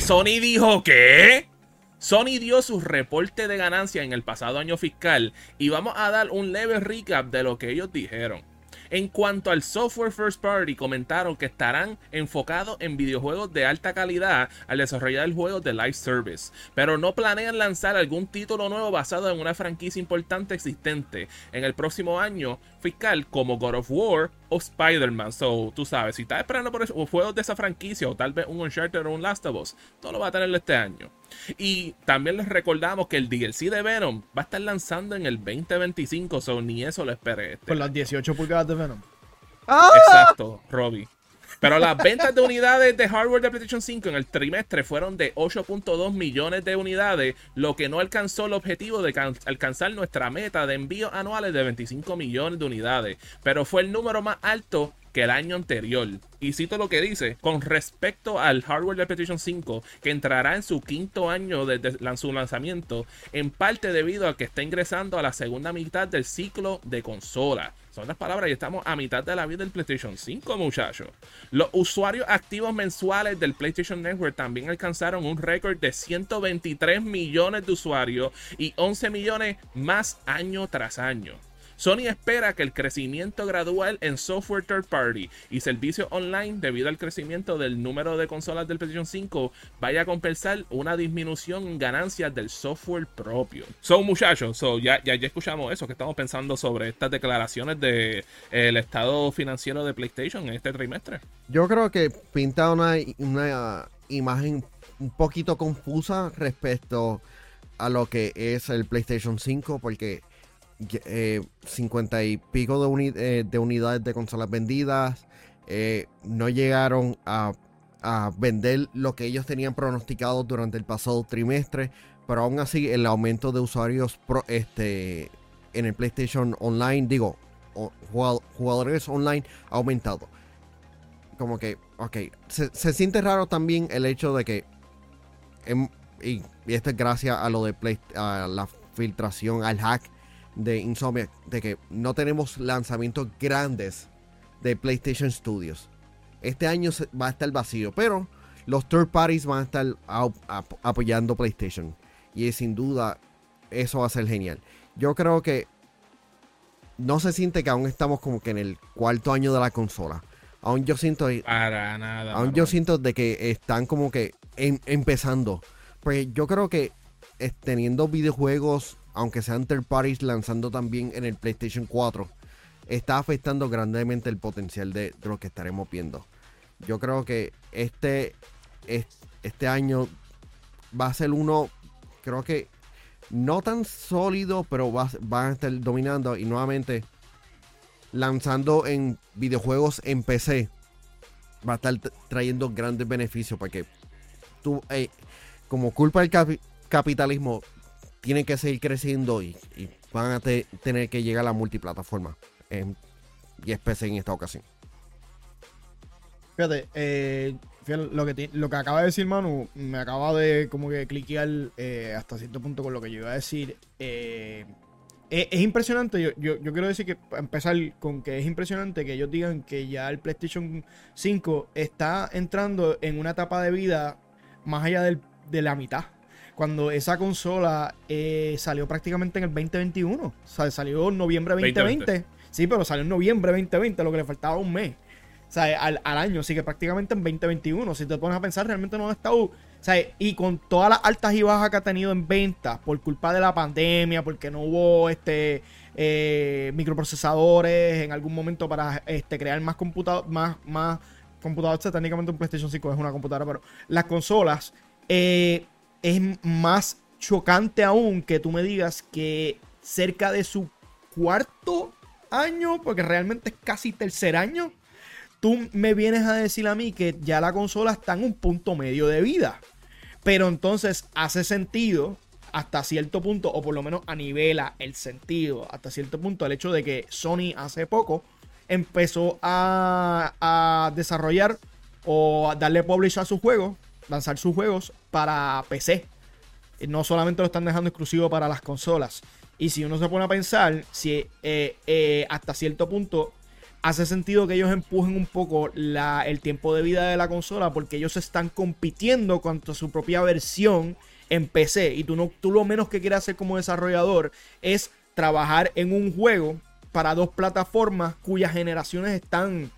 Sony dijo que... Sony dio su reporte de ganancia en el pasado año fiscal y vamos a dar un leve recap de lo que ellos dijeron. En cuanto al software first party, comentaron que estarán enfocados en videojuegos de alta calidad al desarrollar el juego de live service, pero no planean lanzar algún título nuevo basado en una franquicia importante existente en el próximo año fiscal como God of War o Spider-Man. So, tú sabes, si estás esperando por juegos de esa franquicia o tal vez un Uncharted o un Last of Us, todo lo va a tener este año. Y también les recordamos que el DLC de Venom va a estar lanzando en el 2025, so ni eso lo esperé. Este Por las 18 pulgadas de Venom. ¡Ah! Exacto, Robbie. Pero las ventas de unidades de hardware de PlayStation 5 en el trimestre fueron de 8.2 millones de unidades, lo que no alcanzó el objetivo de alcanzar nuestra meta de envíos anuales de 25 millones de unidades, pero fue el número más alto que el año anterior. Y cito lo que dice, con respecto al hardware de PlayStation 5, que entrará en su quinto año de, su lanzamiento, en parte debido a que está ingresando a la segunda mitad del ciclo de consola. Son las palabras y estamos a mitad de la vida del PlayStation 5, muchachos. Los usuarios activos mensuales del PlayStation Network también alcanzaron un récord de 123 millones de usuarios y 11 millones más año tras año. Sony espera que el crecimiento gradual en software third party y servicios online debido al crecimiento del número de consolas del PlayStation 5 vaya a compensar una disminución en ganancias del software propio. So muchachos, so, ya, ya, escuchamos eso, que estamos pensando sobre estas declaraciones del de, el estado financiero de PlayStation en este trimestre. Yo creo que pinta una, una imagen un poquito confusa respecto a lo que es el PlayStation 5 porque eh, 50 y pico de, eh, de, unidades de consolas vendidas. Eh, no llegaron a, vender lo que ellos tenían pronosticado durante el pasado trimestre. Pero aún así, el aumento de usuarios este, en el PlayStation Online, digo, jugadores online, ha aumentado. Como que, ok, se, siente raro también el hecho de que, em, y, esto es gracias a lo de a la filtración, al hack de Insomnia de que no tenemos lanzamientos grandes de PlayStation Studios. Este año va a estar vacío, pero los third parties van a estar apoyando PlayStation. Y sin duda eso va a ser genial. Yo creo que no se siente que aún estamos como que en el cuarto año de la consola. Aún yo siento. Para nada. Aún yo siento de que están como que em, empezando. Pues yo creo que teniendo videojuegos aunque sean third parties lanzando también en el PlayStation 4, está afectando grandemente el potencial de, lo que estaremos viendo. Yo creo que este, este año va a ser uno, creo que no tan sólido, pero va, van a estar dominando y nuevamente lanzando en videojuegos en PC va a estar trayendo grandes beneficios porque tú, eh, como culpa del capitalismo, tienen que seguir creciendo y, van a tener que llegar a la multiplataforma. y es PC en esta ocasión. Fíjate, eh, lo, que lo que acaba de decir Manu, me acaba de como que cliquear eh, hasta cierto punto con lo que yo iba a decir. Eh, es, impresionante, yo, yo, yo, quiero decir que empezar con que es impresionante que ellos digan que ya el PlayStation 5 está entrando en una etapa de vida más allá de la mitad cuando esa consola eh, salió prácticamente en el 2021. O sea, salió en noviembre 2020. Sí, pero salió en noviembre 2020, lo que le faltaba un mes. O sea, al, año, así que prácticamente en 2021. Si te pones a pensar, realmente no ha estado. O sea, y con todas las altas y bajas que ha tenido en ventas por culpa de la pandemia, porque no hubo este eh, microprocesadores en algún momento para este, crear más computadores, más, más computadores. Técnicamente un PlayStation 5 es una computadora, pero las consolas. Eh, es más chocante aún que tú me digas que cerca de su cuarto año, porque realmente es casi tercer año, tú me vienes a decir a mí que ya la consola está en un punto medio de vida. Pero entonces hace sentido hasta cierto punto, o por lo menos anivela el sentido hasta cierto punto, el hecho de que Sony hace poco empezó a, desarrollar o a darle publish a sus juegos lanzar sus juegos para PC. No solamente lo están dejando exclusivo para las consolas. Y si uno se pone a pensar, si eh, eh, hasta cierto punto hace sentido que ellos empujen un poco la, el tiempo de vida de la consola porque ellos están compitiendo contra su propia versión en PC. Y tú, no, tú lo menos que quieres hacer como desarrollador es trabajar en un juego para dos plataformas cuyas generaciones están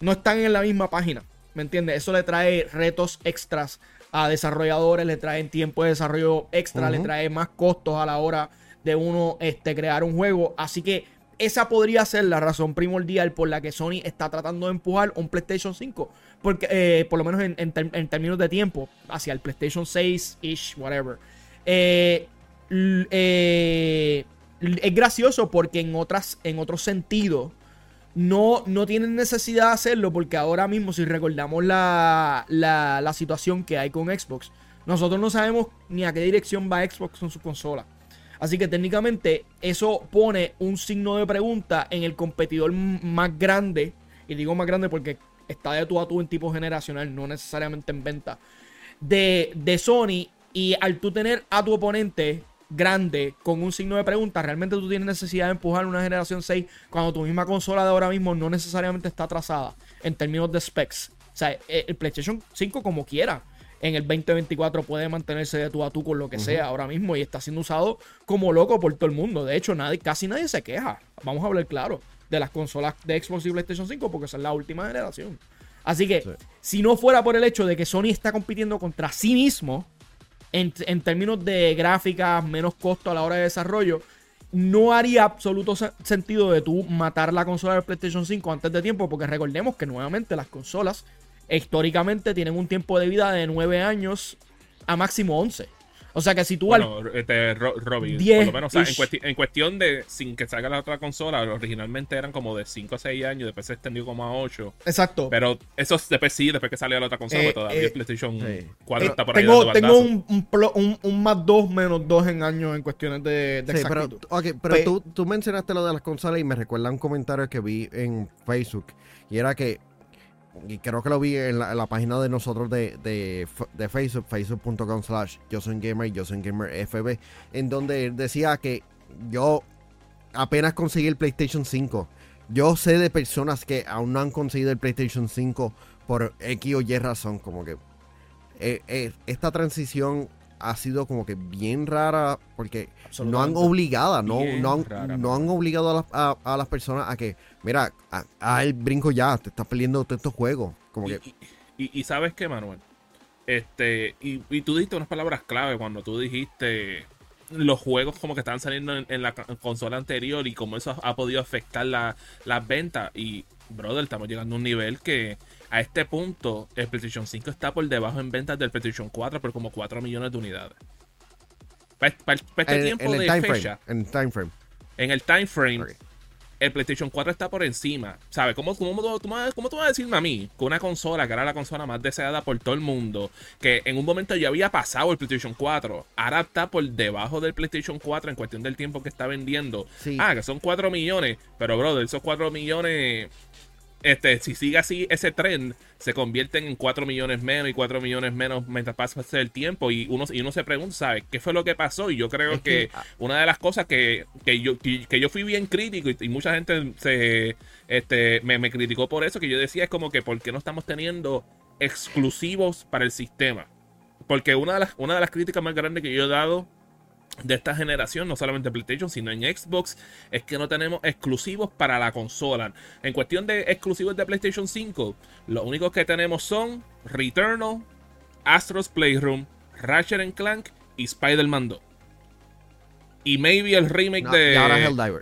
no están en la misma página. ¿Me entiendes? Eso le trae retos extras a desarrolladores, le traen tiempo de desarrollo extra, le trae más costos a la hora de uno este, crear un juego. Así que esa podría ser la razón primordial por la que Sony está tratando de empujar un PlayStation 5. Porque, eh, por lo menos en, términos de tiempo, hacia el PlayStation 6-ish, whatever. Eh, eh, es gracioso porque en, otras, en otros sentidos no, no tienen necesidad de hacerlo porque ahora mismo, si recordamos la, la, situación que hay con Xbox, nosotros no sabemos ni a qué dirección va Xbox con su consola. Así que técnicamente eso pone un signo de pregunta en el competidor más grande. Y digo más grande porque está de tú a tú en tipo generacional, no necesariamente en venta. De, de Sony. Y al tú tener a tu oponente grande con un signo de pregunta, realmente tú tienes necesidad de empujar una generación 6 cuando tu misma consola de ahora mismo no necesariamente está atrasada en términos de specs. O sea, e, el PlayStation 5 como quiera en el 2024 puede mantenerse de tú a tú con lo que sea ahora mismo y está siendo usado como loco por todo el mundo. De hecho, nadie, casi nadie se queja. Vamos a hablar claro de las consolas de Xbox y PlayStation 5 porque son la última generación. Así que, si no fuera por el hecho de que Sony está compitiendo contra sí mismo en, en términos de gráficas, menos costo a la hora de desarrollo, no haría absoluto sentido de tú matar la consola del PlayStation 5 antes de tiempo, porque recordemos que nuevamente las consolas históricamente tienen un tiempo de vida de 9 años a máximo 11. O sea que si tú bueno, este, Robbie, por lo menos, en, cuestión de, sin que salga la otra consola, originalmente eran como de 5 a 6 años, después se extendió como a 8. Exacto. Pero eso después sí, después que salió la otra consola, eh, todavía eh, PlayStation 4 eh, está por ahí. Tengo, tengo un, un, un, más 2 menos 2 en años en cuestiones de, de sí, Pero, okay, pero tú, tú mencionaste lo de las consolas y me recuerda un comentario que vi en Facebook. Y era que y creo que lo vi en la, página de nosotros de, de, Facebook, facebook.com slash yo soy gamer, yo soy gamer FB, en donde decía que yo apenas conseguí el PlayStation 5. Yo sé de personas que aún no han conseguido el PlayStation 5 por X o Y razón, como que eh, eh, esta transición ha sido como que bien rara porque no han obligado, no, no, han, no han obligado a, las personas a que, mira, a, el brinco ya, te estás perdiendo todos estos juegos. Como y, y, sabes qué, Manuel, este, y, tú dijiste unas palabras clave cuando tú dijiste los juegos como que estaban saliendo en, la consola anterior y cómo eso ha, podido afectar las ventas. Y, brother, estamos llegando a un nivel que a este punto, el PlayStation 5 está por debajo en ventas del PlayStation 4 por como 4 millones de unidades. Para, este tiempo de fecha. en el time frame. En el time frame. El PlayStation 4 está por encima. ¿Sabes? ¿Cómo, cómo, tú vas a decirme a mí que una consola que era la consola más deseada por todo el mundo, que en un momento ya había pasado el PlayStation 4, ahora está por debajo del PlayStation 4 en cuestión del tiempo que está vendiendo? Ah, que son 4 millones. Pero, brother, esos 4 millones este, si sigue así ese tren, se convierten en 4 millones menos y 4 millones menos mientras pasa el tiempo. Y uno, y uno se pregunta, ¿sabes? ¿Qué fue lo que pasó? Y yo creo que, una de las cosas que, yo, que, yo fui bien crítico y, mucha gente se, este, me, me, criticó por eso, que yo decía es como que ¿por qué no estamos teniendo exclusivos para el sistema? Porque una de las, una de las críticas más grandes que yo he dado de esta generación, no solamente en PlayStation, sino en Xbox, es que no tenemos exclusivos para la consola. En cuestión de exclusivos de PlayStation 5, lo únicos que tenemos son Returnal, Astro's Playroom, Ratchet Clank y Spider-Man 2. Y maybe el remake de,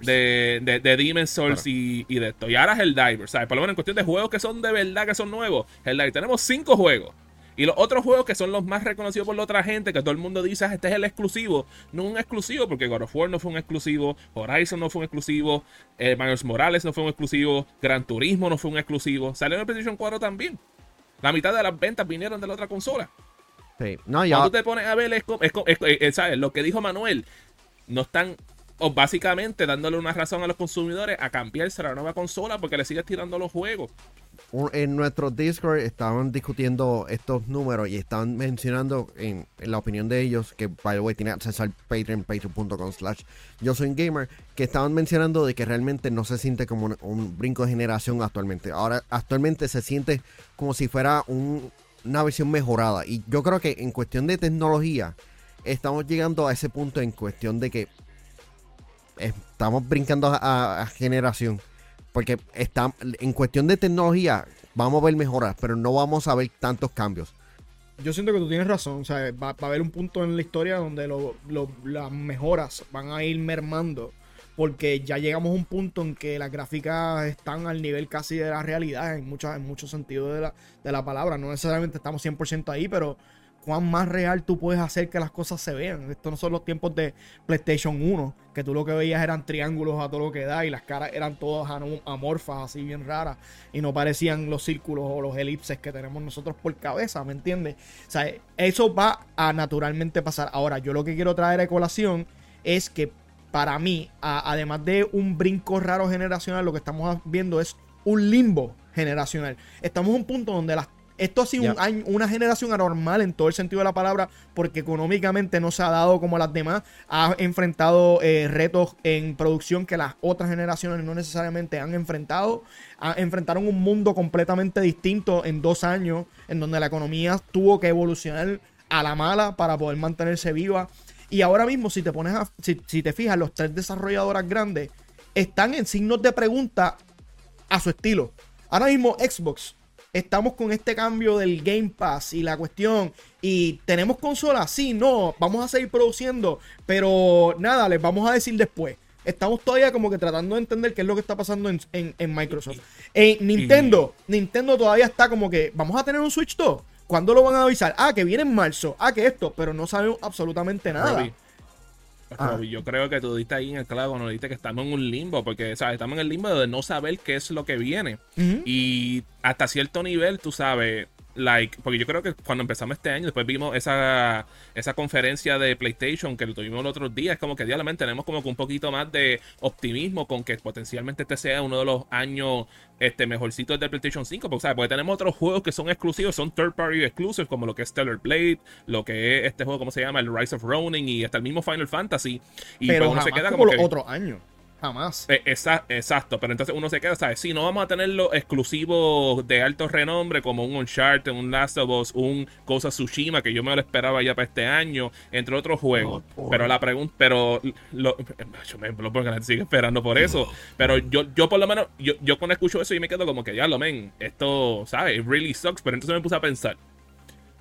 de, de, de, Demon's Souls y, de esto. Y ahora es el Diver. ¿sabes? Por lo menos en cuestión de juegos que son de verdad, que son nuevos. El Tenemos cinco juegos. Y los otros juegos que son los más reconocidos por la otra gente, que todo el mundo dice, ah, este es el exclusivo. No un exclusivo, porque God of War no fue un exclusivo, Horizon no fue un exclusivo, eh, Morales no fue un exclusivo, Gran Turismo no fue un exclusivo. Salió en el PlayStation 4 también. La mitad de las ventas vinieron de la otra consola. Sí. No, ya... Cuando tú te pones a ver, es, eh, ¿sabes? Lo que dijo Manuel, no están o básicamente dándole una razón a los consumidores a cambiarse a la nueva consola porque le sigues tirando los juegos. En nuestro Discord estaban discutiendo estos números y estaban mencionando en, la opinión de ellos, que by the way tiene acceso al Patreon, patreon.com slash yo soy un gamer, que estaban mencionando de que realmente no se siente como un, brinco de generación actualmente. Ahora, actualmente se siente como si fuera un- una versión mejorada. Y yo creo que en cuestión de tecnología, estamos llegando a ese punto en cuestión de que estamos brincando a generación. Porque está, en cuestión de tecnología vamos a ver mejoras, pero no vamos a ver tantos cambios. Yo siento que tú tienes razón. O sea, va, va a haber un punto en la historia donde lo- lo- las mejoras van a ir mermando. Porque ya llegamos a un punto en que las gráficas están al nivel casi de la realidad en, muchos en muchos sentidos de la, de la palabra. No necesariamente estamos 100% ahí, pero cuán más real tú puedes hacer que las cosas se vean. Estos no son los tiempos de PlayStation 1, que tú lo que veías eran triángulos a todo lo que da y las caras eran todas amorfas, así bien raras, y no parecían los círculos o los elipses que tenemos nosotros por cabeza, ¿me entiendes? O sea, eso va a naturalmente pasar. Ahora, yo lo que quiero traer a colación es que para mí, además de un brinco raro generacional, lo que estamos viendo es un limbo generacional. Estamos en un punto donde las esto ha sido Ya. un año- una generación anormal en todo el sentido de la palabra, porque económicamente no se ha dado como las demás. Ha enfrentado eh, retos en producción que las otras generaciones no necesariamente han enfrentado. Ha- enfrentaron un mundo completamente distinto en dos años, en donde la economía tuvo que evolucionar a la mala para poder mantenerse viva. Y ahora mismo, si te pones a, si, si te fijas, los tres desarrolladoras grandes están en signos de pregunta a su estilo. Ahora mismo Xbox, estamos con este cambio del Game Pass y la cuestión, y tenemos consolas, sí, no, vamos a seguir produciendo, pero nada, les vamos a decir después. Estamos todavía como que tratando de entender qué es lo que está pasando en, en- Microsoft. En Nintendo, Nintendo todavía está como que, vamos a tener un Switch 2. ¿Cuándo lo van a avisar? Ah, que viene en marzo. Ah, que esto, pero no sabemos absolutamente nada. Ah. Yo creo que tú diste ahí en el clavo cuando dijiste que estamos en un limbo, porque ¿sabes? estamos en el limbo de no saber qué es lo que viene. Y hasta cierto nivel, tú sabes, like, porque yo creo que cuando empezamos este año, después vimos esa, esa conferencia de PlayStation que lo tuvimos los otros días, como que diariamente tenemos como que un poquito más de optimismo con que potencialmente este sea uno de los años este, mejorcitos de PlayStation 5, porque, ¿sabes? porque tenemos otros juegos que son exclusivos, son third party exclusives, como lo que es Stellar Blade, lo que es este juego, ¿cómo se llama? El Rise of Ronin y hasta el mismo Final Fantasy. Y pero pues uno jamás se queda como, como los que... otros años. Jamás. Eh, esa- exacto, pero entonces uno se queda, ¿sabes? Si no vamos a tener los exclusivos de alto renombre como un Uncharted, un Last of Us, un Cosa Tsushima, que yo me lo esperaba ya para este año, entre otros juegos. pero la pregunta, pero lo, yo me lo pongo que la gente sigue esperando por eso. Pero yo, yo por lo menos, yo, yo cuando escucho eso y me quedo como que ya lo men, esto, ¿sabes? It really sucks. Pero entonces me puse a pensar,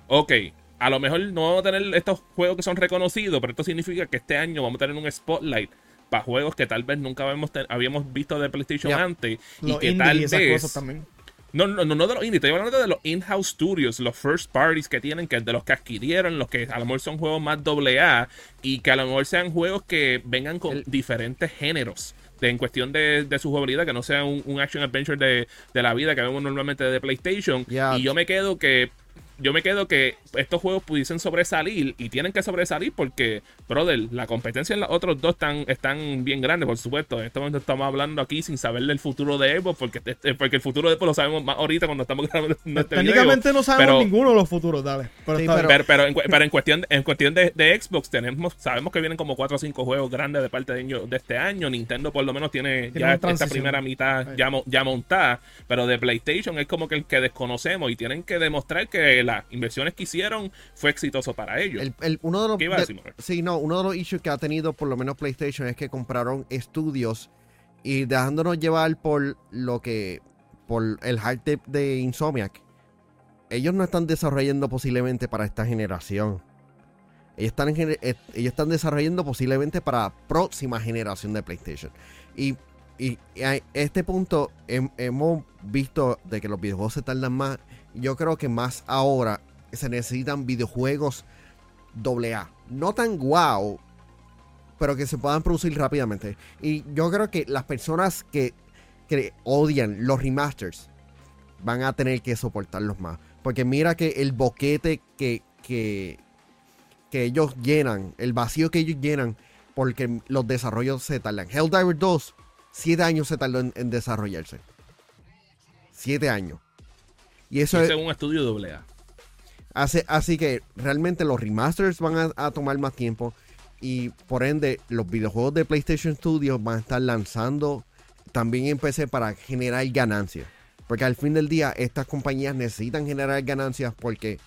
ok. A lo mejor no vamos a tener estos juegos que son reconocidos, pero esto significa que este año vamos a tener un spotlight para juegos que tal vez nunca habíamos, habíamos visto de PlayStation Ya. antes. Y Los que indies tal y esas vez. cosas también. No, no, no, no de los indie, estoy hablando de los in-house studios, los first parties que tienen, que de los que adquirieron, los que a lo mejor son juegos más AA y que a lo mejor sean juegos que vengan con El- diferentes géneros. De, en cuestión de, de su jugabilidad, que no sea un, un action adventure de, de la vida que vemos normalmente de PlayStation. Ya. Y yo me quedo que. Yo me quedo que estos juegos pudiesen sobresalir y tienen que sobresalir porque, brother, la competencia en los otros dos están, están bien grandes, por supuesto. En este momento estamos hablando aquí sin saber del futuro de Xbox, porque, este- porque el futuro de Xbox lo sabemos más ahorita cuando estamos grabando este video. Técnicamente no sabemos pero- ninguno de los futuros, dale. Pero Sí, bien. pero, pero en, pero en cuestión, en cuestión de, de Xbox, tenemos, sabemos que vienen como 4 o 5 juegos grandes de parte de, este año. Nintendo por lo menos tiene, Tiene ya esta primera mitad ya, ya montada. Pero de PlayStation es como que el que desconocemos y tienen que demostrar que las inversiones que hicieron fue exitoso para ellos. El- el- uno de los, ¿Qué iba a de- decir, sí, no, uno de los issues que ha tenido por lo menos PlayStation es que compraron estudios y dejándonos llevar por lo que, por el hard tip de Insomniac. Ellos no están desarrollando posiblemente para esta generación. Ellos están, en eh, ellos están desarrollando posiblemente para próxima generación de PlayStation. Y, y a este punto hem- hemos visto de que los videojuegos se tardan más. Yo creo que más ahora se necesitan videojuegos AA. No tan guau, pero que se puedan producir rápidamente. Y yo creo que las personas que, que odian los remasters van a tener que soportarlos más. Porque mira que el boquete que, que, que ellos llenan, el vacío que ellos llenan, porque los desarrollos se tardan. Helldiver 2, 7 años se tardó en, en desarrollarse. 7 años. Y eso Ese es, un estudio doble A. hace, así que realmente los remasters van a, a tomar más tiempo. Y por ende, los videojuegos de PlayStation Studios van a estar lanzando también en PC para generar ganancias. Porque al fin del día, estas compañías necesitan generar ganancias porque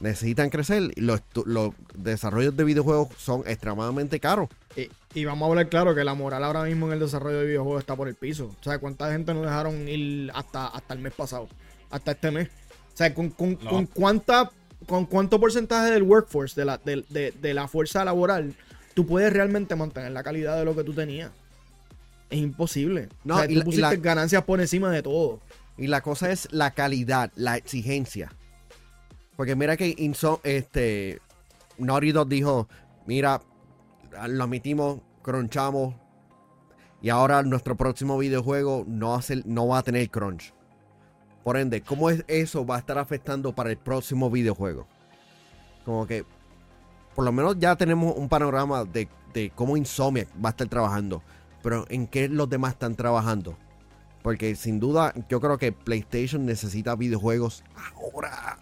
necesitan crecer. Los, los desarrollos de videojuegos son extremadamente caros. Y, y vamos a hablar claro que la moral ahora mismo en el desarrollo de videojuegos está por el piso. O sea, ¿cuánta gente nos dejaron ir hasta, hasta el mes pasado? Hasta este mes. O sea, ¿con, con, No. con cuánta, con cuánto porcentaje del workforce, de la, de, de- de la fuerza laboral, tú puedes realmente mantener la calidad de lo que tú tenías? Es imposible. No, o sea, y tú la- y pusiste la- ganancias por encima de todo. Y la cosa es la calidad, la exigencia. Porque mira que Inso- este, Naughty Dog dijo, mira, lo admitimos, crunchamos, y ahora nuestro próximo videojuego no va a, ser- no va a tener crunch. Por ende, ¿cómo es eso va a estar afectando para el próximo videojuego? Como que, por lo menos ya tenemos un panorama de, cómo Insomniac va a estar trabajando. Pero ¿en qué los demás están trabajando? Porque sin duda yo creo que PlayStation necesita videojuegos ahora.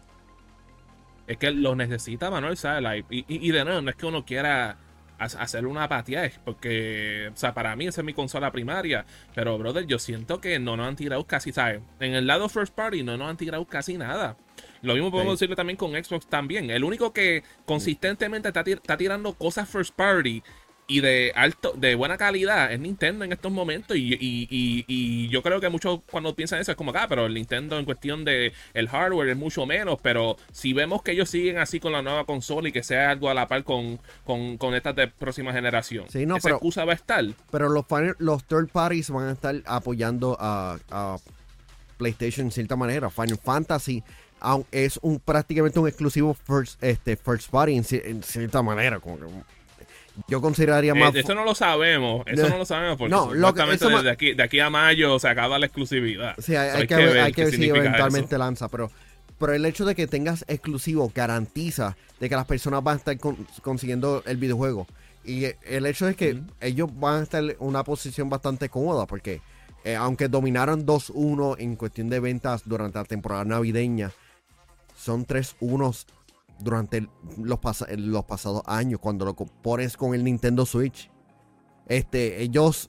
Es que lo necesita Manuel, ¿sabes? Y, y- de nuevo, no es que uno quiera hacer una apatía, porque, o sea, para mí esa es mi consola primaria. Pero, brother, yo siento que no nos han tirado casi, ¿sabes? En el lado first party no nos han tirado casi nada. Lo mismo podemos Sí. decirlo también con Xbox también. El único que consistentemente está, tir- está tirando cosas first party y de alto, de buena calidad es Nintendo en estos momentos. Y, y- y- y yo creo que muchos cuando piensan eso es como acá, pero el Nintendo en cuestión de el hardware es mucho menos. Pero si vemos que ellos siguen así con la nueva consola y que sea algo a la par con, con, con estas de próxima generación, Sí, no, esa pero- excusa va a estar. Pero los, los third parties van a estar apoyando a, a PlayStation en cierta manera. Final Fantasy es un prácticamente un exclusivo first, este, first party en, cier- en cierta manera. Como que, yo consideraría Eh, más... eso no lo sabemos, eso No. no lo sabemos porque No, lo que- eso ma- desde aquí, de aquí a mayo se acaba la exclusividad. Sí, hay, que, ver, hay que qué ver si eventualmente eso. lanza, pero, pero el hecho de que tengas exclusivo garantiza de que las personas van a estar con- consiguiendo el videojuego. Y eh, el hecho es que ellos van a estar en una posición bastante cómoda porque eh, aunque dominaron 2-1 en cuestión de ventas durante la temporada navideña, son 3-1 durante el- los, pasa- los pasados años cuando lo pones con el Nintendo Switch. Este, ellos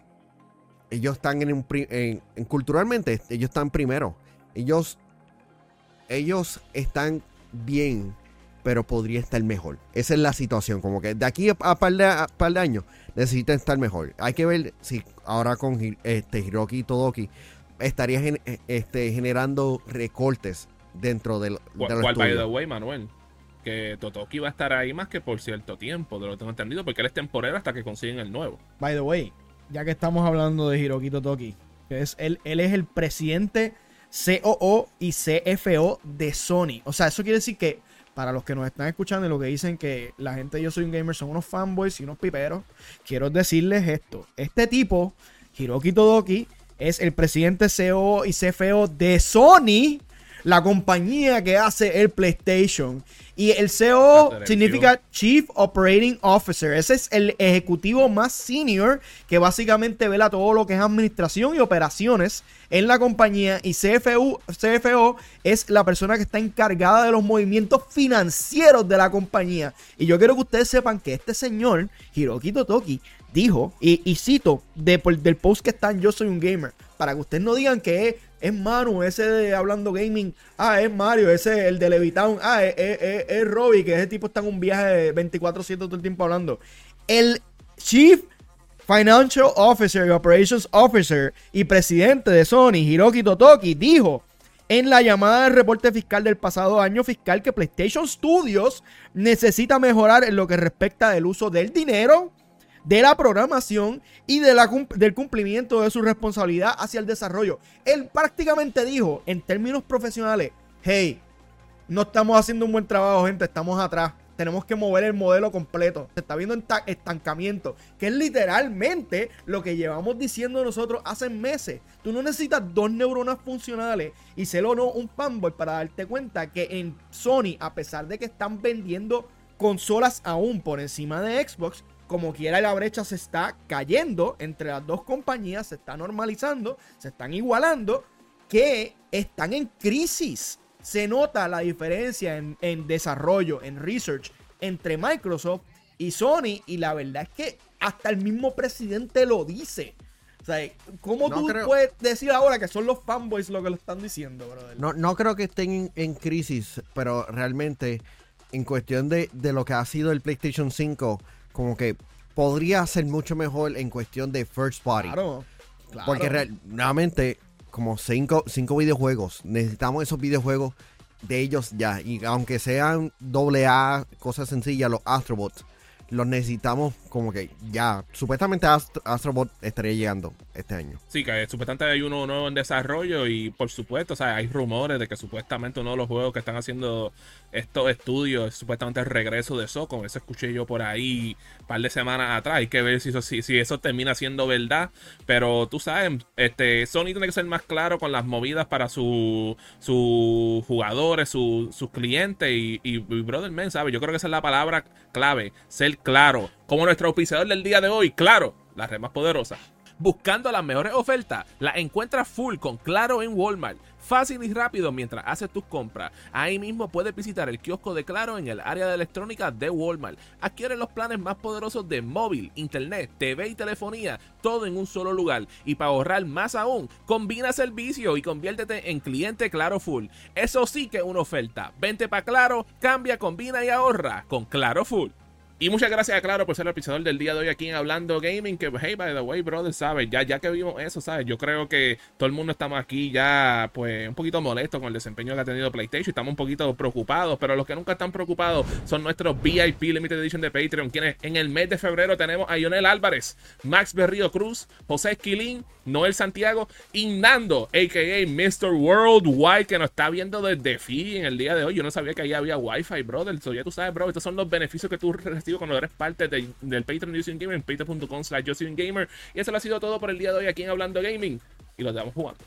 ellos están en un pri- en- en- culturalmente ellos están primero. Ellos ellos están bien pero podría estar mejor. Esa es la situación como que de aquí a, a par, de, a par de años necesitan estar mejor. Hay que ver si ahora con este Hiroki Todoki estaría gen- eh, este, generando recortes dentro del, de cual, by the way, Manuel, que Totoki va a estar ahí más que por cierto tiempo, de lo que tengo entendido, porque él es temporero hasta que consiguen el nuevo. By the way, ya que estamos hablando de Hiroki Totoki, es él, él es el presidente COO y CFO de Sony. O sea, eso quiere decir que para los que nos están escuchando y lo que dicen que la gente de Yo Soy un Gamer son unos fanboys y unos piperos, quiero decirles esto. Este tipo, Hiroki Totoki, es el presidente COO y CFO de Sony, la compañía que hace el PlayStation. Y el Alter significa Chief Operating Officer. Ese es el ejecutivo más senior que básicamente vela todo lo que es administración y operaciones en la compañía. Y CFO, CFO es la persona que está encargada de los movimientos financieros de la compañía. Y yo quiero que ustedes sepan que este señor, Hiroki Totoki, dijo, y, y cito de, por- del post que está en Yo Soy un Gamer, para que ustedes no digan que es, Manu, ese de Hablando Gaming, ah, es Mario, ese es el de Levitown, ah, es, es, es, es Robbie, que ese tipo está en un viaje 24-7 todo el tiempo hablando. El Chief Financial Officer y Operations Officer y presidente de Sony, Hiroki Totoki, dijo en la llamada del reporte fiscal del pasado año fiscal que PlayStation Studios necesita mejorar en lo que respecta del uso del dinero, de la programación y del cumplimiento de su responsabilidad hacia el desarrollo. Él prácticamente dijo, en términos profesionales, hey, no estamos haciendo un buen trabajo, gente, estamos atrás. Tenemos que mover el modelo completo. Se está viendo estancamiento, que es literalmente lo que llevamos diciendo nosotros hace meses. Tú no necesitas dos neuronas funcionales y ser o no un fanboy para darte cuenta que en Sony, a pesar de que están vendiendo consolas aún por encima de Xbox, como quiera la brecha se está cayendo entre las dos compañías, se está normalizando, se están igualando, que están en crisis. se nota la diferencia en, en desarrollo, en research entre Microsoft y Sony. Y la verdad es que hasta el mismo presidente lo dice. O sea, ¿cómo No tú creo- puedes decir ahora que son los fanboys lo que lo están diciendo, brother? No, no creo que estén en, en crisis, pero realmente en cuestión de, de lo que ha sido el PlayStation 5, como que podría ser mucho mejor en cuestión de first party. Claro, claro. Porque real- realmente, como cinco, cinco videojuegos, necesitamos esos videojuegos de ellos ya. Y aunque sean doble A, cosas sencillas, los Astrobots, los necesitamos como que ya. Supuestamente Ast- Astrobot estaría llegando este año. Sí, que supuestamente hay uno nuevo en desarrollo y por supuesto, o sea, hay rumores de que supuestamente uno de los juegos que están haciendo estos estudios es supuestamente el regreso de Socom. Eso escuché yo por ahí un par de semanas atrás. Hay que ver si eso, si, si eso termina siendo verdad. Pero tú sabes, este, Sony tiene que ser más claro con las movidas para su- sus jugadores, su- sus clientes y, y, y Brother Man, ¿sabes? Yo creo que esa es la palabra clave, ser claro. Como nuestro auspiciador del día de hoy, claro, la red más poderosa. Buscando las mejores ofertas, las encuentras full con Claro en Walmart. Fácil y rápido mientras haces tus compras. Ahí mismo puedes visitar el kiosco de Claro en el área de electrónica de Walmart. Adquiere los planes más poderosos de móvil, internet, TV y telefonía, todo en un solo lugar. Y para ahorrar más aún, combina servicio y conviértete en cliente Claro Full. Eso sí que es una oferta. Vente para Claro, cambia, combina y ahorra con Claro Full. Y muchas gracias a Claro por ser el episodio del día de hoy aquí en Hablando Gaming. Que, hey, by the way, brother, ¿sabes? Ya, ya que vimos eso, ¿sabes? Yo creo que todo el mundo estamos aquí ya, pues, un poquito molesto con el desempeño que ha tenido PlayStation. Estamos un poquito preocupados, pero los que nunca están preocupados son nuestros VIP Limited Edition de Patreon. Quienes en el mes de febrero tenemos a Lionel Álvarez, Max Berrío Cruz, José Esquilín, Noel Santiago y Nando, a.k.a. Mr. Worldwide, que nos está viendo desde Fiji en el día de hoy. Yo no sabía que ahí había Wi-Fi, brother. So, ya tú sabes, bro, estos son los beneficios que tú cuando eres parte de- del Patreon de Yosin Gamer en patreon.com slash Gamer. Y eso lo ha sido todo por el día de hoy aquí en Hablando Gaming. Y lo damos jugando.